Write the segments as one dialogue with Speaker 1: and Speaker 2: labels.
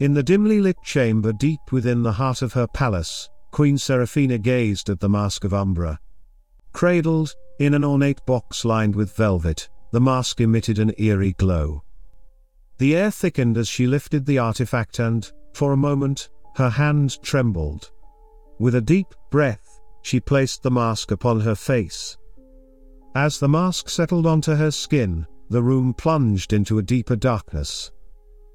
Speaker 1: In the dimly lit chamber deep within the heart of her palace, Queen Seraphina gazed at the mask of Umbra. Cradled, in an ornate box lined with velvet, the mask emitted an eerie glow. The air thickened as she lifted the artifact and, for a moment, her hand trembled. With a deep breath, she placed the mask upon her face. As the mask settled onto her skin, the room plunged into a deeper darkness.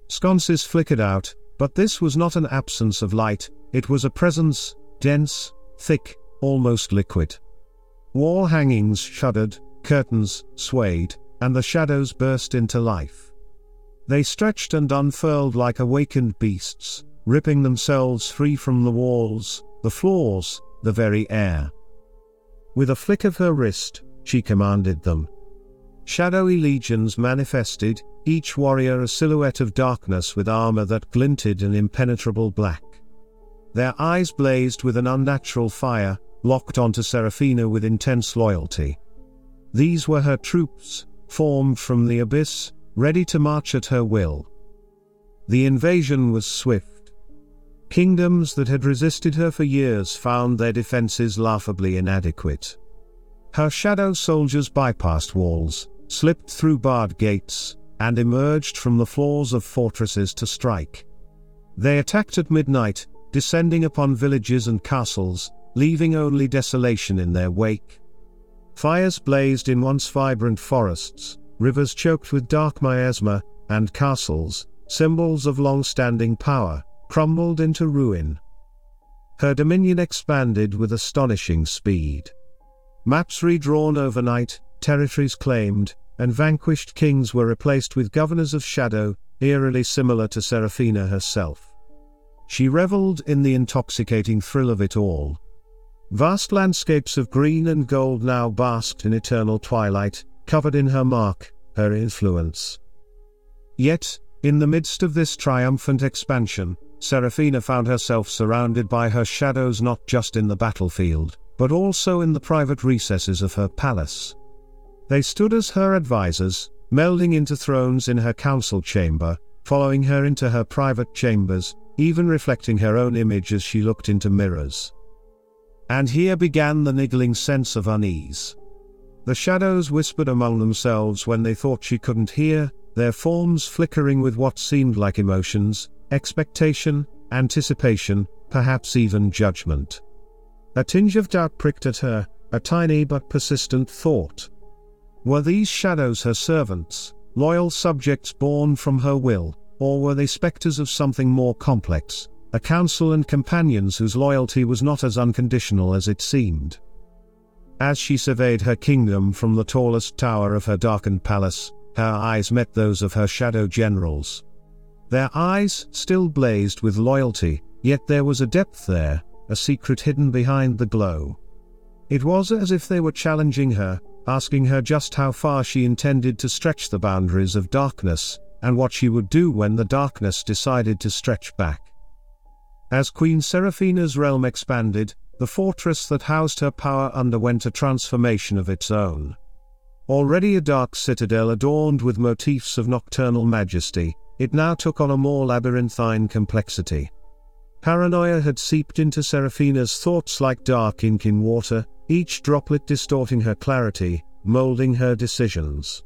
Speaker 1: Sconces flickered out, but this was not an absence of light, it was a presence, dense, thick, almost liquid. Wall hangings shuddered, curtains swayed, and the shadows burst into life. They stretched and unfurled like awakened beasts, ripping themselves free from the walls, the floors, the very air. With a flick of her wrist, she commanded them. Shadowy legions manifested, each warrior a silhouette of darkness with armor that glinted an impenetrable black. Their eyes blazed with an unnatural fire, locked onto Seraphina with intense loyalty. These were her troops, formed from the abyss, ready to march at her will. The invasion was swift. Kingdoms that had resisted her for years found their defenses laughably inadequate. Her shadow soldiers bypassed walls, slipped through barred gates, and emerged from the floors of fortresses to strike. They attacked at midnight, descending upon villages and castles, leaving only desolation in their wake. Fires blazed in once vibrant forests, rivers choked with dark miasma, and castles, symbols of long standing power, crumbled into ruin. Her dominion expanded with astonishing speed. Maps redrawn overnight, territories claimed, and vanquished kings were replaced with governors of shadow, eerily similar to Seraphina herself. She reveled in the intoxicating thrill of it all. Vast landscapes of green and gold now basked in eternal twilight, covered in her mark, her influence. Yet, in the midst of this triumphant expansion, Seraphina found herself surrounded by her shadows not just in the battlefield, but also in the private recesses of her palace. They stood as her advisers, melding into thrones in her council chamber, following her into her private chambers, even reflecting her own image as she looked into mirrors. And here began the niggling sense of unease. The shadows whispered among themselves when they thought she couldn't hear, their forms flickering with what seemed like emotions, expectation, anticipation, perhaps even judgment. A tinge of doubt pricked at her, a tiny but persistent thought. Were these shadows her servants, loyal subjects born from her will, or were they spectres of something more complex, a council and companions whose loyalty was not as unconditional as it seemed? As she surveyed her kingdom from the tallest tower of her darkened palace, her eyes met those of her shadow generals. Their eyes still blazed with loyalty, yet there was a depth there, a secret hidden behind the glow. It was as if they were challenging her, asking her just how far she intended to stretch the boundaries of darkness, and what she would do when the darkness decided to stretch back. As Queen Seraphina's realm expanded, the fortress that housed her power underwent a transformation of its own. Already a dark citadel adorned with motifs of nocturnal majesty, it now took on a more labyrinthine complexity. Paranoia had seeped into Seraphina's thoughts like dark ink in water, each droplet distorting her clarity, molding her decisions.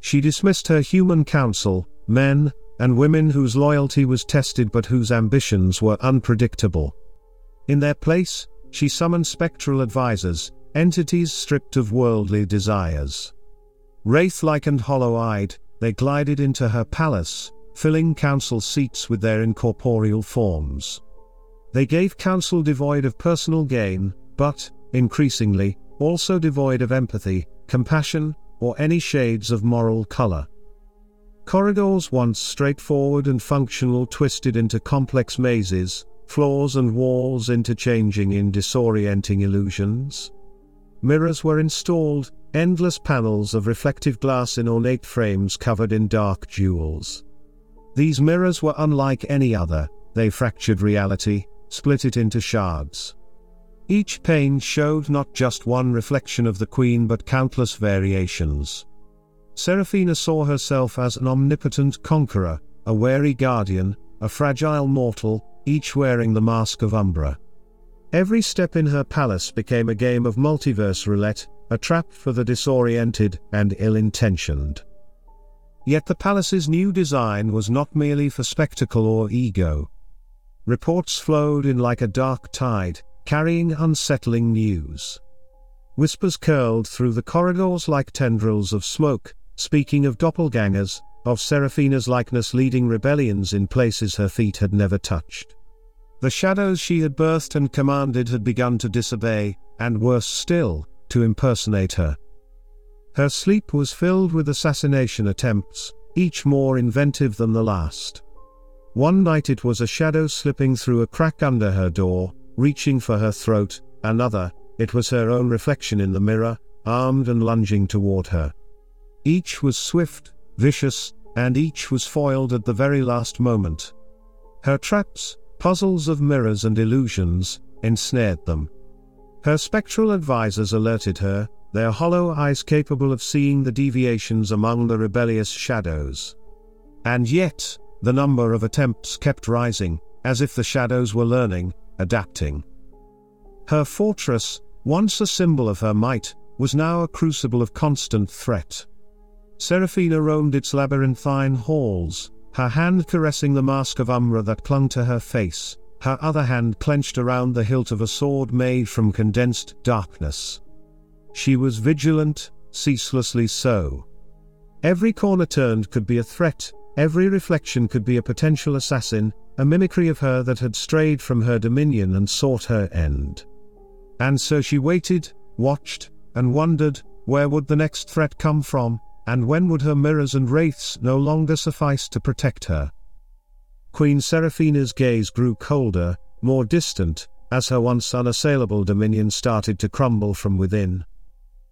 Speaker 1: She dismissed her human council, men, and women whose loyalty was tested but whose ambitions were unpredictable. In their place, she summoned spectral advisors, entities stripped of worldly desires. Wraith like and hollow eyed, they glided into her palace, filling council seats with their incorporeal forms. They gave counsel devoid of personal gain, but, increasingly, also devoid of empathy, compassion, or any shades of moral color. Corridors once straightforward and functional twisted into complex mazes, floors and walls interchanging in disorienting illusions. Mirrors were installed, endless panels of reflective glass in ornate frames covered in dark jewels. These mirrors were unlike any other, they fractured reality, split it into shards. Each pane showed not just one reflection of the Queen but countless variations. Seraphina saw herself as an omnipotent conqueror, a wary guardian, a fragile mortal, each wearing the mask of Umbra. Every step in her palace became a game of multiverse roulette, a trap for the disoriented and ill intentioned. Yet the palace's new design was not merely for spectacle or ego. Reports flowed in like a dark tide, carrying unsettling news. Whispers curled through the corridors like tendrils of smoke, speaking of doppelgangers, of Seraphina's likeness leading rebellions in places her feet had never touched. The shadows she had birthed and commanded had begun to disobey, and worse still, to impersonate her. Her sleep was filled with assassination attempts, each more inventive than the last. One night it was a shadow slipping through a crack under her door, reaching for her throat, another, it was her own reflection in the mirror, armed and lunging toward her. Each was swift, vicious, and each was foiled at the very last moment. Her traps, puzzles of mirrors and illusions, ensnared them. Her spectral advisors alerted her, their hollow eyes capable of seeing the deviations among the rebellious shadows. And yet, the number of attempts kept rising, as if the shadows were learning, adapting. Her fortress, once a symbol of her might, was now a crucible of constant threat. Seraphina roamed its labyrinthine halls, her hand caressing the mask of Umbra that clung to her face, her other hand clenched around the hilt of a sword made from condensed darkness. She was vigilant, ceaselessly so. Every corner turned could be a threat, every reflection could be a potential assassin, a mimicry of her that had strayed from her dominion and sought her end. And so she waited, watched, and wondered, where would the next threat come from, and when would her mirrors and wraiths no longer suffice to protect her? Queen Seraphina's gaze grew colder, more distant, as her once unassailable dominion started to crumble from within.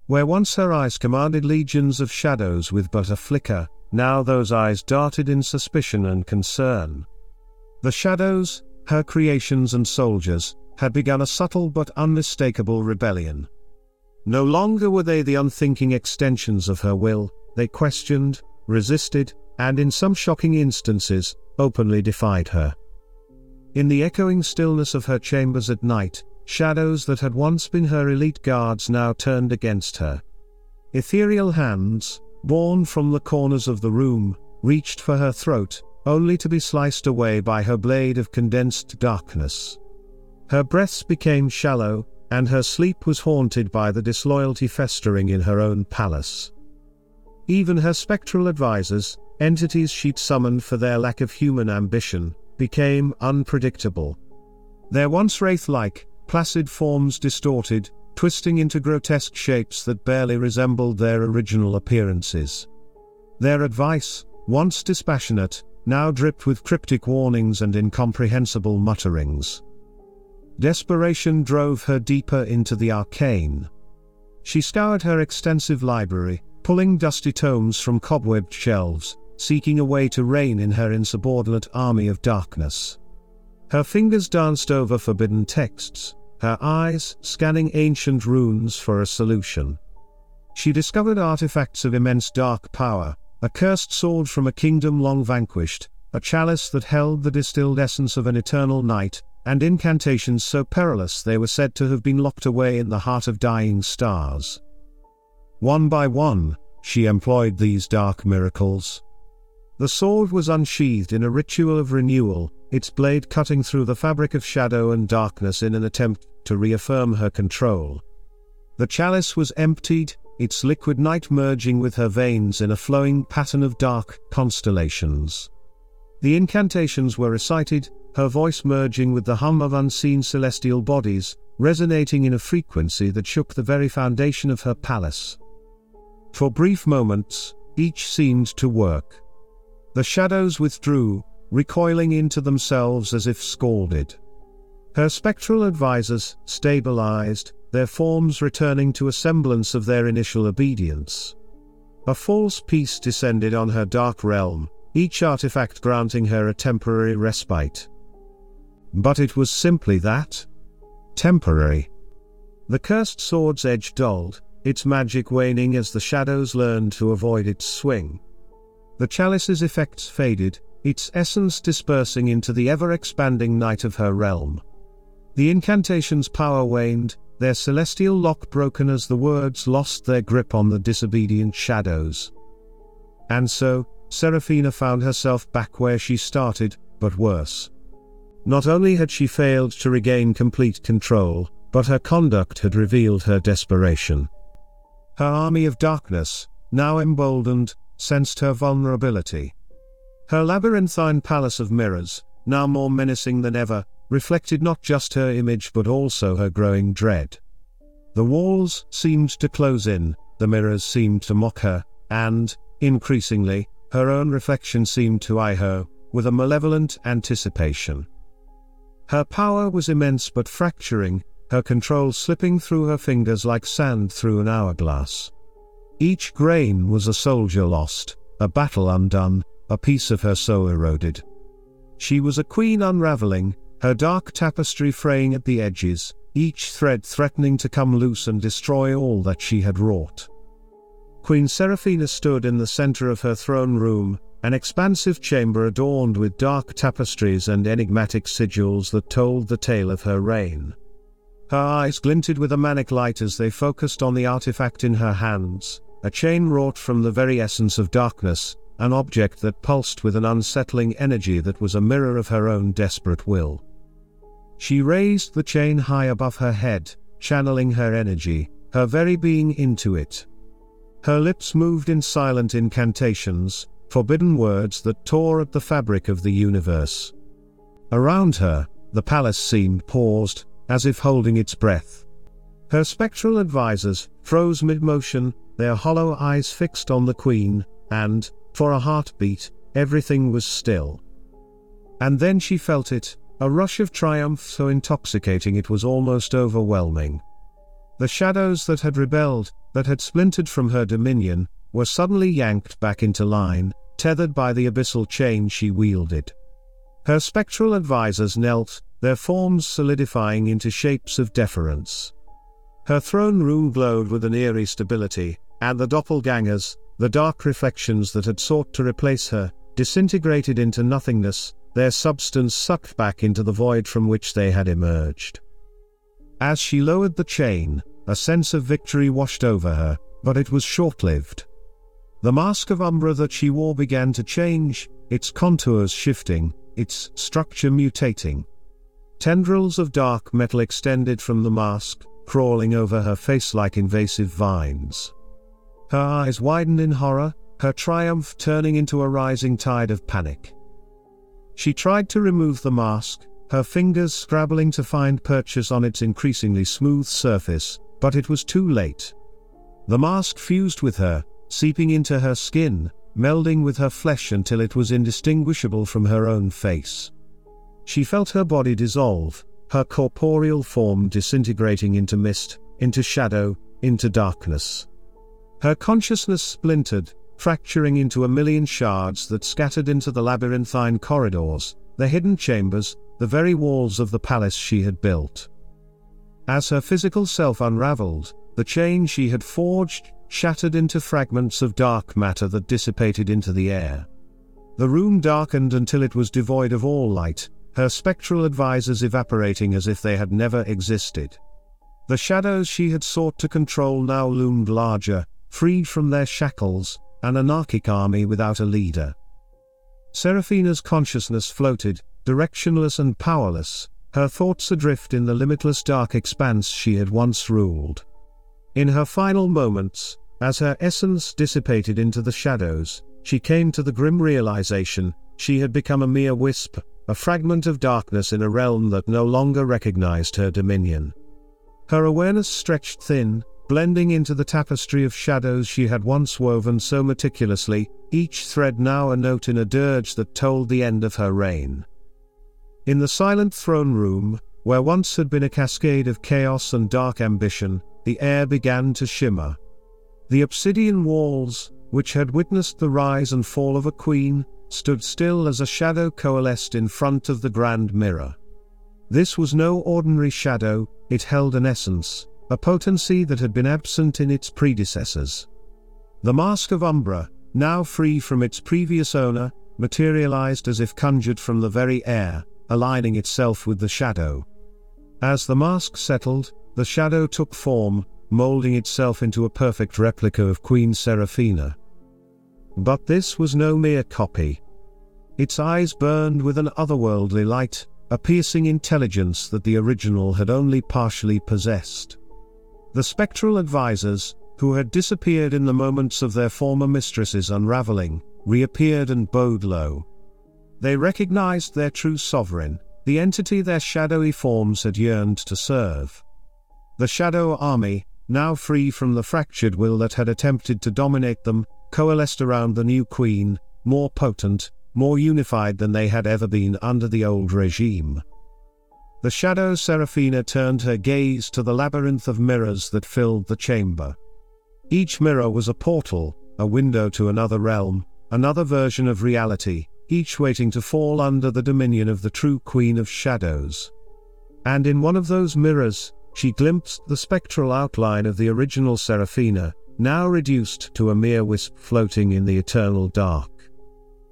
Speaker 1: Where once her eyes commanded legions of shadows with but a flicker, now those eyes darted in suspicion and concern. The shadows, her creations and soldiers, had begun a subtle but unmistakable rebellion. No longer were they the unthinking extensions of her will, they questioned, resisted, and in some shocking instances, openly defied her. In the echoing stillness of her chambers at night, shadows that had once been her elite guards now turned against her. Ethereal hands, born from the corners of the room, reached for her throat, only to be sliced away by her blade of condensed darkness. Her breaths became shallow, and her sleep was haunted by the disloyalty festering in her own palace. Even her spectral advisors, entities she'd summoned for their lack of human ambition, became unpredictable. Their once wraith like, placid forms distorted, twisting into grotesque shapes that barely resembled their original appearances. Their advice, once dispassionate, now dripped with cryptic warnings and incomprehensible mutterings. Desperation drove her deeper into the arcane. She scoured her extensive library, pulling dusty tomes from cobwebbed shelves, seeking a way to rein in her insubordinate army of darkness. Her fingers danced over forbidden texts, her eyes scanning ancient runes for a solution. She discovered artifacts of immense dark power, a cursed sword from a kingdom long vanquished, a chalice that held the distilled essence of an eternal night, and incantations so perilous they were said to have been locked away in the heart of dying stars. One by one, she employed these dark miracles. The sword was unsheathed in a ritual of renewal, its blade cutting through the fabric of shadow and darkness in an attempt to reaffirm her control. The chalice was emptied, its liquid night merging with her veins in a flowing pattern of dark constellations. The incantations were recited, her voice merging with the hum of unseen celestial bodies, resonating in a frequency that shook the very foundation of her palace. For brief moments, each seemed to work. The shadows withdrew, recoiling into themselves as if scalded. Her spectral advisors stabilized, their forms returning to a semblance of their initial obedience. A false peace descended on her dark realm, each artifact granting her a temporary respite. But it was simply that. Temporary. The cursed sword's edge dulled, its magic waning as the shadows learned to avoid its swing. The chalice's effects faded, its essence dispersing into the ever expanding night of her realm. The incantation's power waned, their celestial lock broken as the words lost their grip on the disobedient shadows. And so, Seraphina found herself back where she started, but worse. Not only had she failed to regain complete control, but her conduct had revealed her desperation. Her army of darkness, now emboldened, sensed her vulnerability. Her labyrinthine palace of mirrors, now more menacing than ever, reflected not just her image but also her growing dread. The walls seemed to close in, the mirrors seemed to mock her, and, increasingly, her own reflection seemed to eye her, with a malevolent anticipation. Her power was immense but fracturing, her control slipping through her fingers like sand through an hourglass. Each grain was a soldier lost, a battle undone, a piece of her soul eroded. She was a queen unraveling, her dark tapestry fraying at the edges, each thread threatening to come loose and destroy all that she had wrought. Queen Seraphina stood in the center of her throne room, an expansive chamber adorned with dark tapestries and enigmatic sigils that told the tale of her reign. Her eyes glinted with a manic light as they focused on the artifact in her hands, a chain wrought from the very essence of darkness, an object that pulsed with an unsettling energy that was a mirror of her own desperate will. She raised the chain high above her head, channeling her energy, her very being into it. Her lips moved in silent incantations, forbidden words that tore at the fabric of the universe. Around her, the palace seemed paused, as if holding its breath. Her spectral advisors froze mid motion, their hollow eyes fixed on the queen, and, for a heartbeat, everything was still. And then she felt it, a rush of triumph so intoxicating it was almost overwhelming. The shadows that had rebelled, that had splintered from her dominion, were suddenly yanked back into line, tethered by the abyssal chain she wielded. Her spectral advisors knelt, their forms solidifying into shapes of deference. Her throne room glowed with an eerie stability, and the doppelgangers, the dark reflections that had sought to replace her, disintegrated into nothingness, their substance sucked back into the void from which they had emerged. As she lowered the chain, a sense of victory washed over her, but it was short lived. The mask of Umbra that she wore began to change, its contours shifting, its structure mutating. Tendrils of dark metal extended from the mask, crawling over her face like invasive vines. Her eyes widened in horror, her triumph turning into a rising tide of panic. She tried to remove the mask, her fingers scrabbling to find purchase on its increasingly smooth surface, but it was too late. The mask fused with her, seeping into her skin, melding with her flesh until it was indistinguishable from her own face. She felt her body dissolve, her corporeal form disintegrating into mist, into shadow, into darkness. Her consciousness splintered, fracturing into a million shards that scattered into the labyrinthine corridors, the hidden chambers, the very walls of the palace she had built. As her physical self unraveled, the chain she had forged shattered into fragments of dark matter that dissipated into the air. The room darkened until it was devoid of all light, her spectral advisors evaporating as if they had never existed. The shadows she had sought to control now loomed larger, freed from their shackles, an anarchic army without a leader. Seraphina's consciousness floated, directionless and powerless, her thoughts adrift in the limitless dark expanse she had once ruled. In her final moments, as her essence dissipated into the shadows, she came to the grim realization she had become a mere wisp, a fragment of darkness in a realm that no longer recognized her dominion. Her awareness stretched thin, blending into the tapestry of shadows she had once woven so meticulously, each thread now a note in a dirge that told the end of her reign. In the silent throne room, where once had been a cascade of chaos and dark ambition, the air began to shimmer. The obsidian walls, which had witnessed the rise and fall of a queen, stood still as a shadow coalesced in front of the grand mirror. This was no ordinary shadow, it held an essence, a potency that had been absent in its predecessors. The Mask of Umbra, now free from its previous owner, materialized as if conjured from the very air, aligning itself with the shadow. As the mask settled, the shadow took form, molding itself into a perfect replica of Queen Seraphina. But this was no mere copy. Its eyes burned with an otherworldly light, a piercing intelligence that the original had only partially possessed. The spectral advisors, who had disappeared in the moments of their former mistress's unraveling, reappeared and bowed low. They recognized their true sovereign, the entity their shadowy forms had yearned to serve. The Shadow Army, now free from the fractured will that had attempted to dominate them, coalesced around the new queen, more potent, more unified than they had ever been under the old regime. The shadow Seraphina turned her gaze to the labyrinth of mirrors that filled the chamber. Each mirror was a portal, a window to another realm, another version of reality, each waiting to fall under the dominion of the true Queen of Shadows. And in one of those mirrors, she glimpsed the spectral outline of the original Seraphina, now reduced to a mere wisp floating in the eternal dark.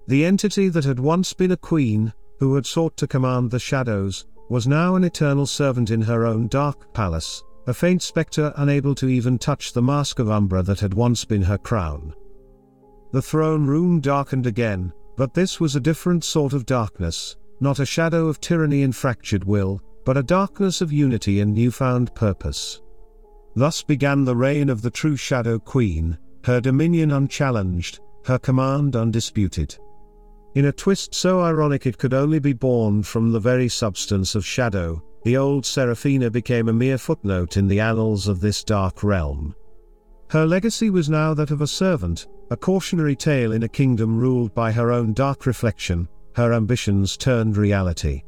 Speaker 1: The entity that had once been a queen, who had sought to command the shadows, was now an eternal servant in her own dark palace, a faint spectre unable to even touch the mask of Umbra that had once been her crown. The throne room darkened again, but this was a different sort of darkness, not a shadow of tyranny and fractured will, but a darkness of unity and newfound purpose. Thus began the reign of the true Shadow Queen, her dominion unchallenged, her command undisputed. In a twist so ironic it could only be born from the very substance of shadow, the old Seraphina became a mere footnote in the annals of this dark realm. Her legacy was now that of a servant, a cautionary tale in a kingdom ruled by her own dark reflection, her ambitions turned reality.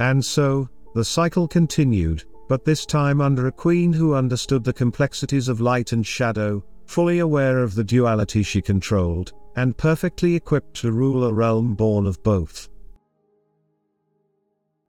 Speaker 1: And so, the cycle continued, but this time under a queen who understood the complexities of light and shadow, fully aware of the duality she controlled, and perfectly equipped to rule a realm born of both.